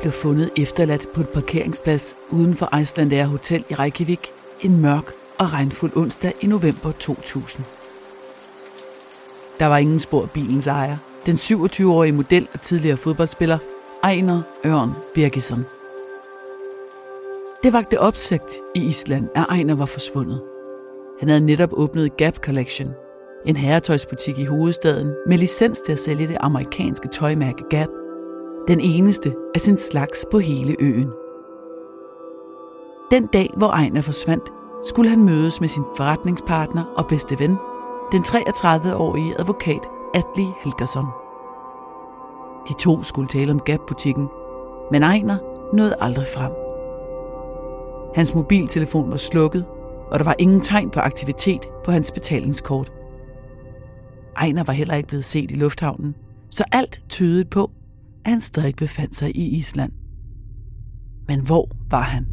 blev fundet efterladt på et parkeringsplads uden for Icelandair Hotel i Reykjavik en mørk og regnfuld onsdag i november 2000. Der var ingen spor af bilens ejer. Den 27-årige model og tidligere fodboldspiller Ejner Ørn Birgisson. Det vagte opsigt i Island, at Ejner var forsvundet. Han havde netop åbnet Gap Collection, en herretøjsbutik i hovedstaden med licens til at sælge det amerikanske tøjmærke Gap – den eneste af sin slags på hele øen. Den dag, hvor Ejner forsvandt, skulle han mødes med sin forretningspartner og bedste ven, den 33-årige advokat Atli Helgerson. De to skulle tale om Gap-butikken, men Ejner nåede aldrig frem. Hans mobiltelefon var slukket, og der var ingen tegn på aktivitet på hans betalingskort. Ejner var heller ikke blevet set i lufthavnen, så alt tydede på, at han stadig befandt sig i Island. Men hvor var han?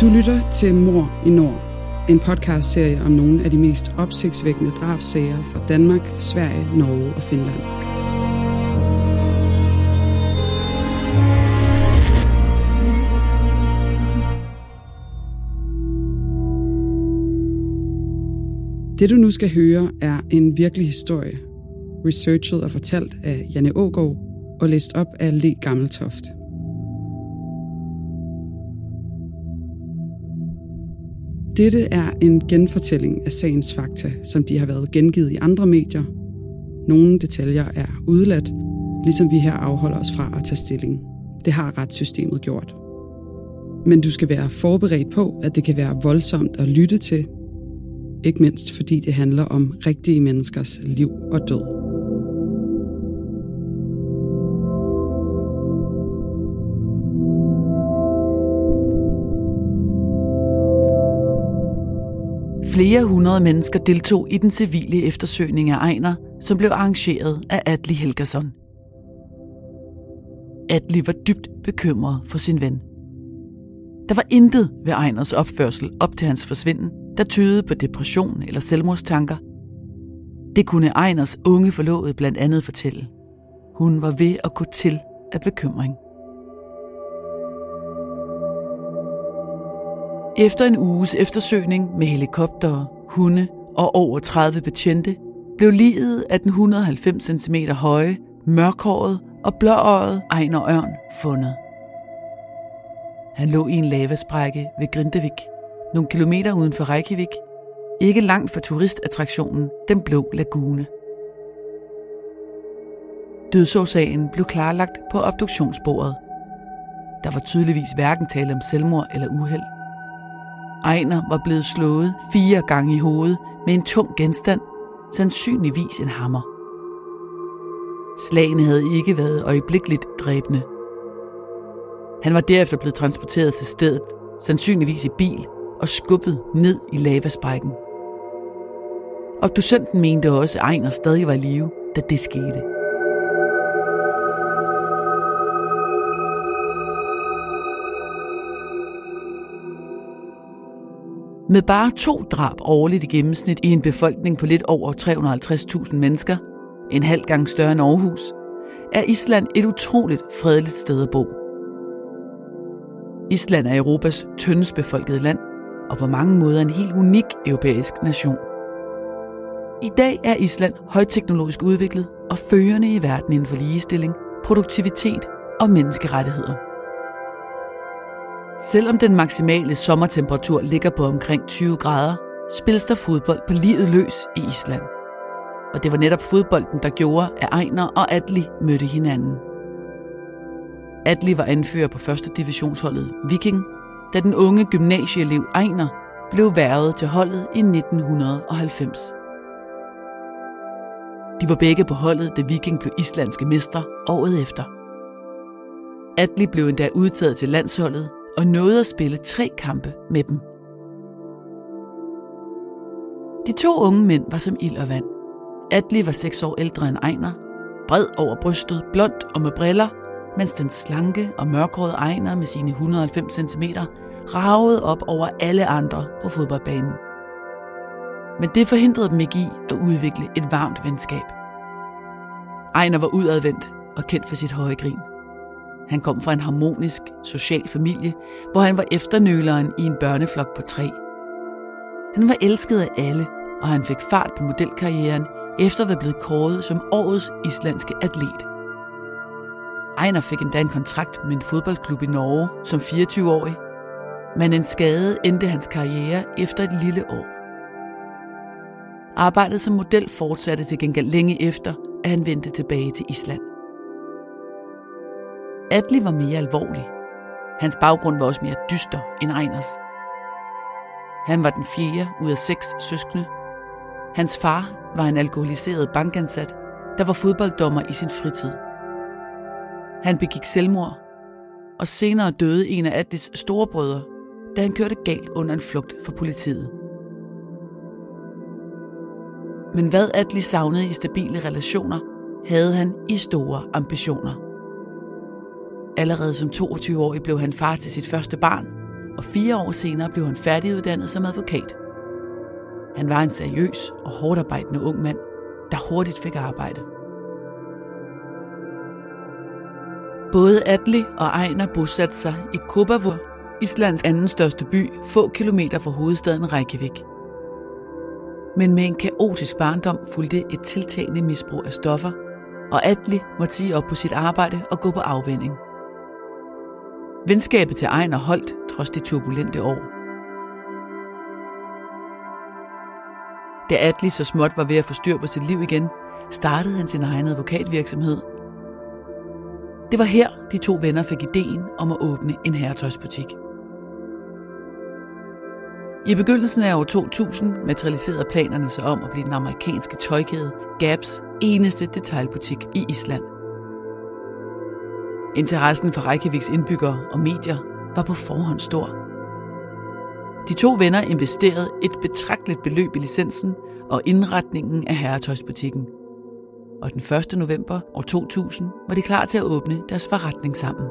Du lytter til Mor i Nord, en podcastserie om nogle af de mest opsigtsvækkende drabsager fra Danmark, Sverige, Norge og Finland. Det du nu skal høre er en virkelig historie, researchet og fortalt af Janne Ågaard og læst op af Le Gammeltoft. Dette er en genfortælling af sagens fakta, som de har været gengivet i andre medier. Nogle detaljer er udladt, ligesom vi her afholder os fra at tage stilling. Det har retssystemet gjort. Men du skal være forberedt på, at det kan være voldsomt at lytte til, ikke mindst fordi det handler om rigtige menneskers liv og død. Flere hundrede mennesker deltog i den civile eftersøgning af Ejner, som blev arrangeret af Atli Helgason. Atli var dybt bekymret for sin ven. Der var intet ved Ejners opførsel op til hans forsvinden, der tydede på depression eller selvmordstanker. Det kunne Ejners unge forlovede blandt andet fortælle. Hun var ved at gå til af bekymring. Efter en uges eftersøgning med helikoptere, hunde og over 30 betjente, blev livet af den 190 cm høje, mørkhåret og blåøjet Ejner Ørn fundet. Han lå i en lavasprække ved Grindavik nogle kilometer uden for Reykjavik, ikke langt fra turistattraktionen Den Blå Lagune. Dødsårsagen blev klarlagt på obduktionsbordet. Der var tydeligvis hverken tale om selvmord eller uheld. Ejner var blevet slået fire gange i hovedet med en tung genstand, sandsynligvis en hammer. Slagene havde ikke været øjeblikkeligt dræbende. Han var derefter blevet transporteret til stedet, sandsynligvis i bil, og skubbet ned i lavasprækken. Obducenten mente også, at Ejner stadig var i live, da det skete. Med bare to drab årligt i gennemsnit i en befolkning på lidt over 350.000 mennesker, en halv gang større end Aarhus, er Island et utroligt fredeligt sted at bo. Island er Europas tyndest befolkede land – og på mange måder en helt unik europæisk nation. I dag er Island højteknologisk udviklet og førende i verden inden for ligestilling, produktivitet og menneskerettigheder. Selvom den maksimale sommertemperatur ligger på omkring 20 grader, spilles der fodbold på livet løs i Island. Og det var netop fodbolden, der gjorde, at Ejner og Atli mødte hinanden. Atli var anfører på første divisionsholdet Viking da den unge gymnasieelev Ejner blev været til holdet i 1990. De var begge på holdet, da Viking blev islandske mestre året efter. Atli blev endda udtaget til landsholdet og nåede at spille tre kampe med dem. De to unge mænd var som ild og vand. Atli var seks år ældre end Ejner, bred over brystet, blond og med briller, mens den slanke og mørkrøde Ejner med sine 190 cm ragede op over alle andre på fodboldbanen. Men det forhindrede dem ikke i at udvikle et varmt venskab. Ejner var udadvendt og kendt for sit høje grin. Han kom fra en harmonisk, social familie, hvor han var efternøleren i en børneflok på tre. Han var elsket af alle, og han fik fart på modelkarrieren efter at være blevet kåret som årets islandske atlet. Ejner fik endda en kontrakt med en fodboldklub i Norge som 24-årig, men en skade endte hans karriere efter et lille år. Arbejdet som model fortsatte til gengæld længe efter, at han vendte tilbage til Island. Atli var mere alvorlig. Hans baggrund var også mere dyster end Einers. Han var den fjerde ud af seks søskende. Hans far var en alkoholiseret bankansat, der var fodbolddommer i sin fritid. Han begik selvmord, og senere døde en af Atlis storebrødre, da han kørte galt under en flugt fra politiet. Men hvad Atli savnede i stabile relationer, havde han i store ambitioner. Allerede som 22-årig blev han far til sit første barn, og fire år senere blev han færdiguddannet som advokat. Han var en seriøs og hårdt arbejdende ung mand, der hurtigt fik arbejde. Både Atli og Ejner bosatte sig i Kópavur, Islands anden største by, få kilometer fra hovedstaden Reykjavik. Men med en kaotisk barndom fulgte et tiltagende misbrug af stoffer, og Atli måtte sige op på sit arbejde og gå på afvending. Venskabet til Ejner holdt trods de turbulente år. Da Atli så småt var ved at få styr på sit liv igen, startede han sin egen advokatvirksomhed. Det var her, de to venner fik ideen om at åbne en herretøjsbutik. I begyndelsen af år 2000 materialiserede planerne sig om at blive den amerikanske tøjkæde Gaps eneste detailbutik i Island. Interessen for Reykjaviks indbyggere og medier var på forhånd stor. De to venner investerede et betragteligt beløb i licensen og indretningen af herretøjsbutikken. Og den 1. november år 2000 var de klar til at åbne deres forretning sammen.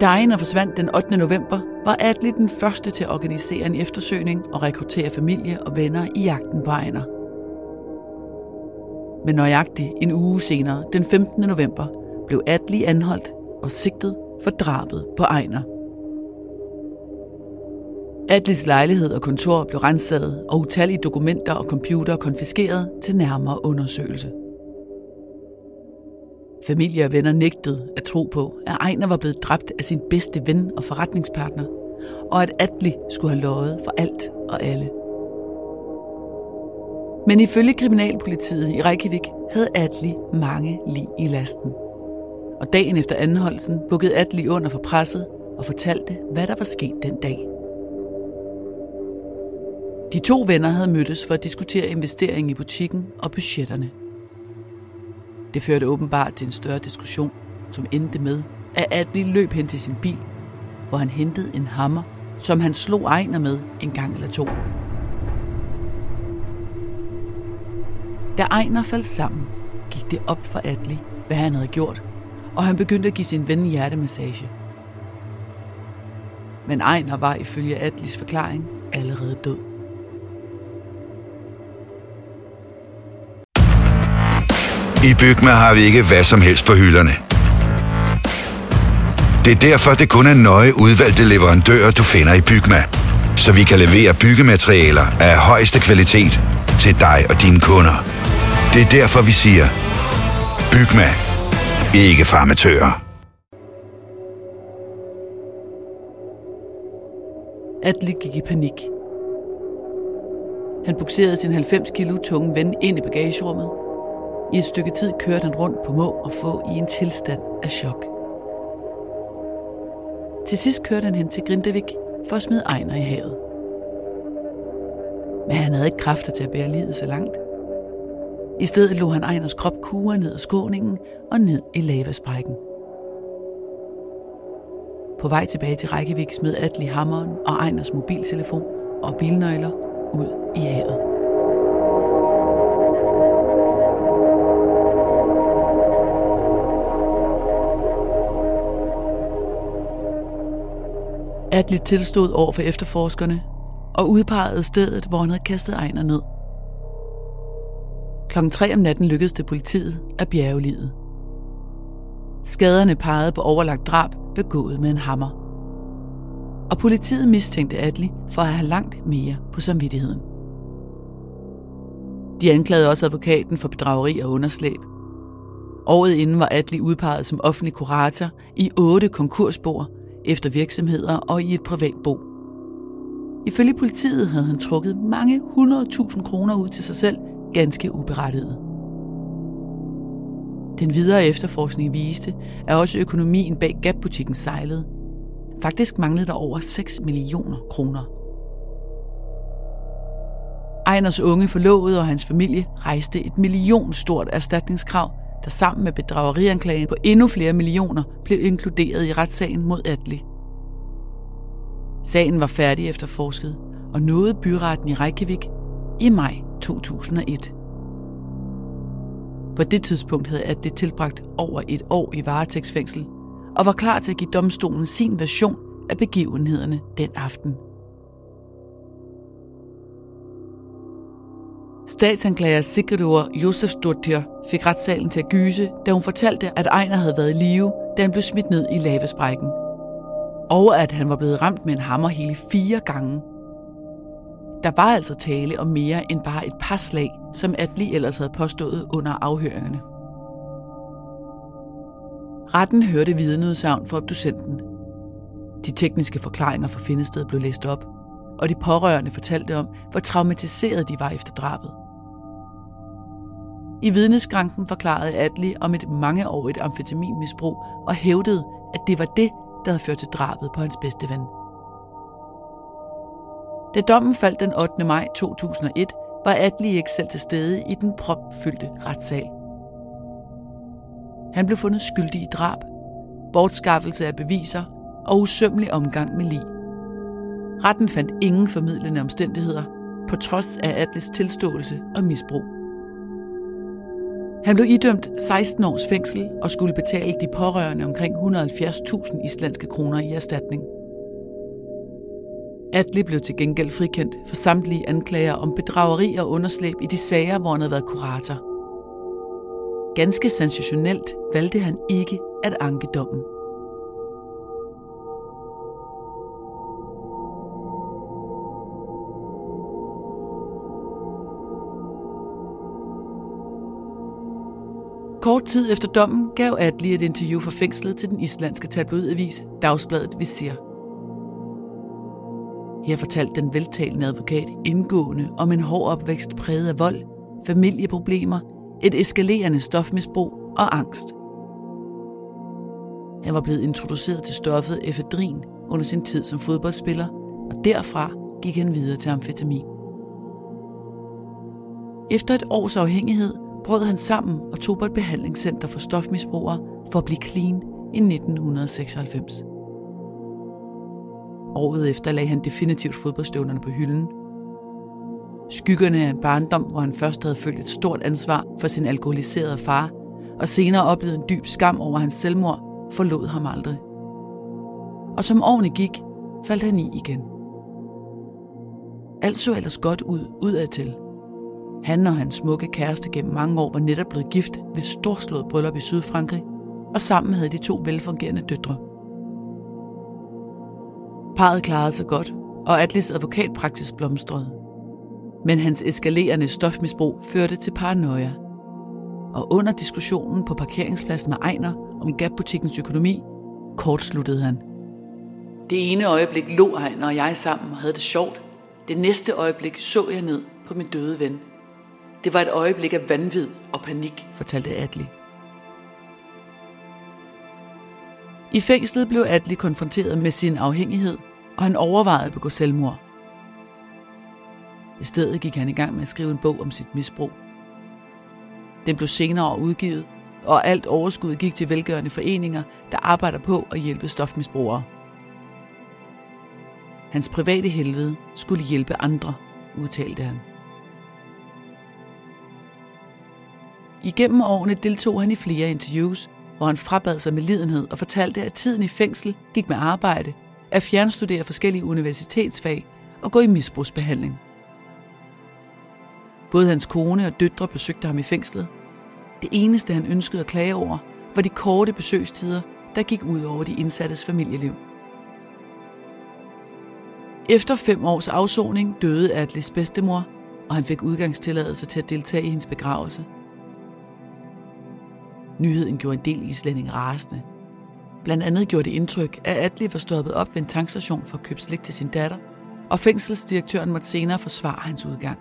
Da forsvandt den 8. november, var Atli den første til at organisere en eftersøgning og rekruttere familie og venner i jagten på Ejner. Men nøjagtigt en uge senere, den 15. november, blev Atli anholdt og sigtet for drabet på Ejner. Atlis lejlighed og kontor blev renset, og utallige dokumenter og computer konfiskeret til nærmere undersøgelse. Familie og venner nægtede at tro på, at Ejner var blevet dræbt af sin bedste ven og forretningspartner, og at Atli skulle have løjet for alt og alle. Men ifølge kriminalpolitiet i Reykjavik havde Atli mange lig i lasten. Og dagen efter anholdelsen bukkede Atli under for presset og fortalte, hvad der var sket den dag. De to venner havde mødtes for at diskutere investering i butikken og budgetterne. Det førte åbenbart til en større diskussion, som endte med, at Adli løb hen til sin bil, hvor han hentede en hammer, som han slog Ejner med en gang eller to. Da Ejner faldt sammen, gik det op for Atli, hvad han havde gjort, og han begyndte at give sin ven hjertemassage. Men Ejner var ifølge Atlis forklaring allerede død. I Bygma har vi ikke hvad som helst på hylderne. Det er derfor, det kun er nøje udvalgte leverandører, du finder i Bygma. Så vi kan levere byggematerialer af højeste kvalitet til dig og dine kunder. Det er derfor, vi siger, byg med, Ikke farmatører. Atli gik i panik. Han bukserede sin 90 kilo tunge ven ind i bagagerummet I et stykke tid kørte han rundt på må og få i en tilstand af chok. Til sidst kørte han hen til Grindavik for at smide Ejner i havet. Men han havde ikke kræfter til at bære livet så langt. I stedet lå han Ejners krop kure ned ad skåningen og ned i lavasprækken. På vej tilbage til Reykjavik smed Atli hammeren og Ejners mobiltelefon og bilnøgler ud i havet. Atli tilstod over for efterforskerne og udpegede stedet, hvor han havde kastet Ejner ned. Klokken 3 om natten lykkedes det politiet at bjerge livet. Skaderne pegede på overlagt drab begået med en hammer. Og politiet mistænkte Atli for at have langt mere på samvittigheden. De anklagede også advokaten for bedrageri og underslæb. Året inden var Atli udpeget som offentlig kurator i otte konkursboer efter virksomheder og i et privat bo. Ifølge politiet havde han trukket mange 100.000 kroner ud til sig selv, ganske uberettiget. Den videre efterforskning viste, at også økonomien bag Gap-butikken sejlede. Faktisk manglede der over 6 millioner kroner. Ejners unge forlovede og hans familie rejste et millionstort erstatningskrav, der sammen med bedragerianklagen på endnu flere millioner blev inkluderet i retssagen mod Atli. Sagen var færdig efterforsket og nåede byretten i Reykjavik i maj 2001. På det tidspunkt havde Atli tilbragt over et år i varetægtsfængsel og var klar til at give domstolen sin version af begivenhederne den aften. Statsanklager Sigridur Josefsdottir fik retssalen til at gyse, da hun fortalte, at Ejner havde været i live, da han blev smidt ned i lavesprækken. Og at han var blevet ramt med en hammer hele fire gange. Der var altså tale om mere end bare et par slag, som Atli ellers havde påstået under afhøringerne. Retten hørte vidneudsagn fra obducenten. De tekniske forklaringer for findestedet blev læst op, og de pårørende fortalte om, hvor traumatiseret de var efter drabet. I vidneskranken forklarede Atli om et mangeårigt amfetaminmisbrug og hævdede, at det var det, der havde ført til drabet på hans bedste ven. Da dommen faldt den 8. maj 2001, var Atli ikke selv til stede i den propfyldte retssal. Han blev fundet skyldig i drab, bortskaffelse af beviser og usømmelig omgang med lig. Retten fandt ingen formidlende omstændigheder, på trods af Atles tilståelse og misbrug. Han blev idømt 16 års fængsel og skulle betale de pårørende omkring 170.000 islandske kroner i erstatning. Atli blev til gengæld frikendt for samtlige anklager om bedrageri og underslæb i de sager, hvor han havde været kurator. Ganske sensationelt valgte han ikke at anke dommen. Kort tid efter dommen gav Atli et interview for fængslet til den islandske tabloidavis Dagsbladet Visir. Her fortalte den veltalende advokat indgående om en hård opvækst præget af vold, familieproblemer, et eskalerende stofmisbrug og angst. Han var blevet introduceret til stoffet efedrin under sin tid som fodboldspiller, og derfra gik han videre til amfetamin. Efter et års afhængighed brød han sammen og tog på et behandlingscenter for stofmisbrugere for at blive clean i 1996. Året efter lagde han definitivt fodboldstøvlerne på hylden. Skyggerne af en barndom, hvor han først havde følt et stort ansvar for sin alkoholiserede far, og senere oplevede en dyb skam over hans selvmord, forlod ham aldrig. Og som årene gik, faldt han i igen. Alt så ellers godt ud udadtil. Han og hans smukke kæreste gennem mange år var netop blevet gift ved storslået bryllup i Sydfrankrig, og sammen havde de to velfungerende døtre. Parret klarede sig godt, og Atlis advokatpraksis blomstrede. Men hans eskalerende stofmisbrug førte til paranoia. Og under diskussionen på parkeringspladsen med Ejner om Gap-butikkens økonomi, kortsluttede han. Det ene øjeblik lå Ejner og jeg sammen og havde det sjovt. Det næste øjeblik så jeg ned på min døde ven. Det var et øjeblik af vanvid og panik, fortalte Atli. I fængslet blev Atli konfronteret med sin afhængighed, og han overvejede at begå selvmord. I stedet gik han i gang med at skrive en bog om sit misbrug. Den blev senere udgivet, og alt overskud gik til velgørende foreninger, der arbejder på at hjælpe stofmisbrugere. Hans private helvede skulle hjælpe andre, udtalte han. Igennem årene deltog han i flere interviews, hvor han frabad sig med lidenhed og fortalte, at tiden i fængsel gik med arbejde, at fjernstudere forskellige universitetsfag og gå i misbrugsbehandling. Både hans kone og døtre besøgte ham i fængslet. Det eneste, han ønskede at klage over, var de korte besøgstider, der gik ud over de indsattes familieliv. Efter fem års afsoning døde Atlis bedstemor, og han fik udgangstilladelse til at deltage i hendes begravelse. Nyheden gjorde en del islænding rasende. Blandt andet gjorde det indtryk, at Atli var stoppet op ved en tankstation for at købe slik til sin datter, og fængselsdirektøren måtte senere forsvare hans udgang.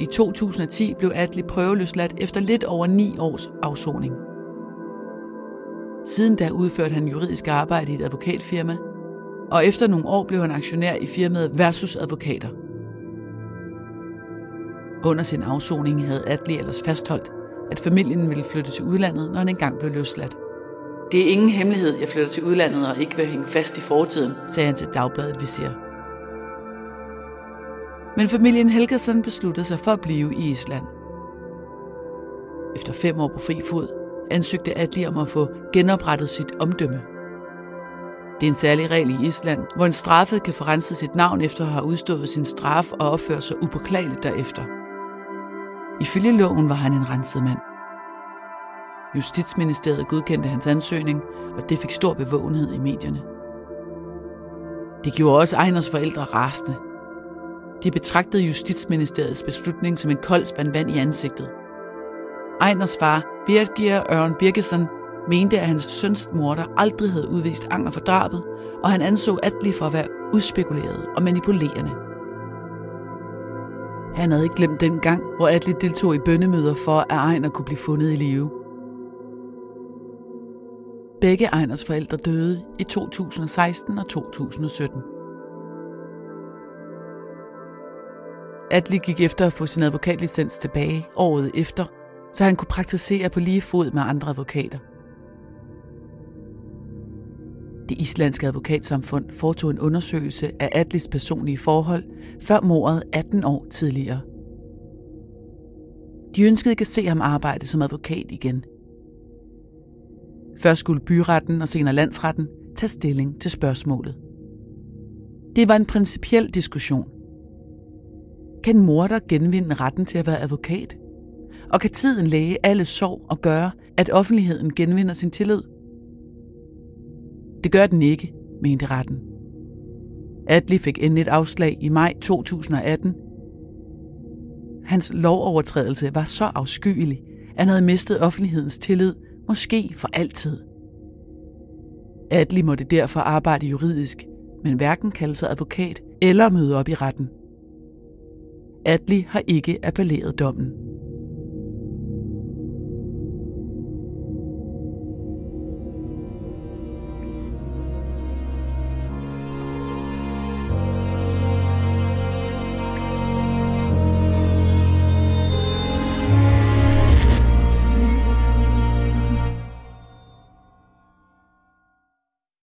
I 2010 blev Atli prøveløsladt efter lidt over ni års afsoning. Siden da udførte han juridisk arbejde i et advokatfirma, og efter nogle år blev han aktionær i firmaet Versus Advokater. Under sin afsoning havde Atli ellers fastholdt, at familien ville flytte til udlandet, når han engang blev løsladt. Det er ingen hemmelighed, jeg flytter til udlandet og ikke vil hænge fast i fortiden, sagde han til Dagbladet Visir. Men familien Helgersen besluttede sig for at blive i Island. Efter fem år på fri fod ansøgte Adli om at få genoprettet sit omdømme. Det er en særlig regel i Island, hvor en straffet kan få renset sit navn efter at have udstået sin straf og opføre sig upåklageligt derefter. Ifølge loven var han en renset mand. Justitsministeriet godkendte hans ansøgning, og det fik stor bevågenhed i medierne. Det gjorde også Ejners forældre rasende. De betragtede Justitsministeriets beslutning som en kold spand vand i ansigtet. Ejners far, Birgir Ørn Birgesen, mente, at hans søns morter aldrig havde udvist anger for drabet, og han anså Atli for at være udspekuleret og manipulerende. Han havde ikke glemt den gang, hvor Atli deltog i bøndemøder for, at Ejner kunne blive fundet i live. Begge Ejners forældre døde i 2016 og 2017. Atli gik efter at få sin advokatlicens tilbage året efter, så han kunne praktisere på lige fod med andre advokater. Det islandske advokatsamfund foretog en undersøgelse af Atlis personlige forhold før mordet 18 år tidligere. De ønskede ikke at se ham arbejde som advokat igen. Først skulle byretten og senere landsretten tage stilling til spørgsmålet. Det var en principiel diskussion. Kan morder genvinde retten til at være advokat? Og kan tiden læge alle sorg og gøre, at offentligheden genvinder sin tillid? Det gør den ikke, mente retten. Atli fik endeligt afslag i maj 2018. Hans lovovertrædelse var så afskyelig, at han havde mistet offentlighedens tillid, måske for altid. Atli måtte derfor arbejde juridisk, men hverken kalde sig advokat eller møde op i retten. Atli har ikke appelleret dommen.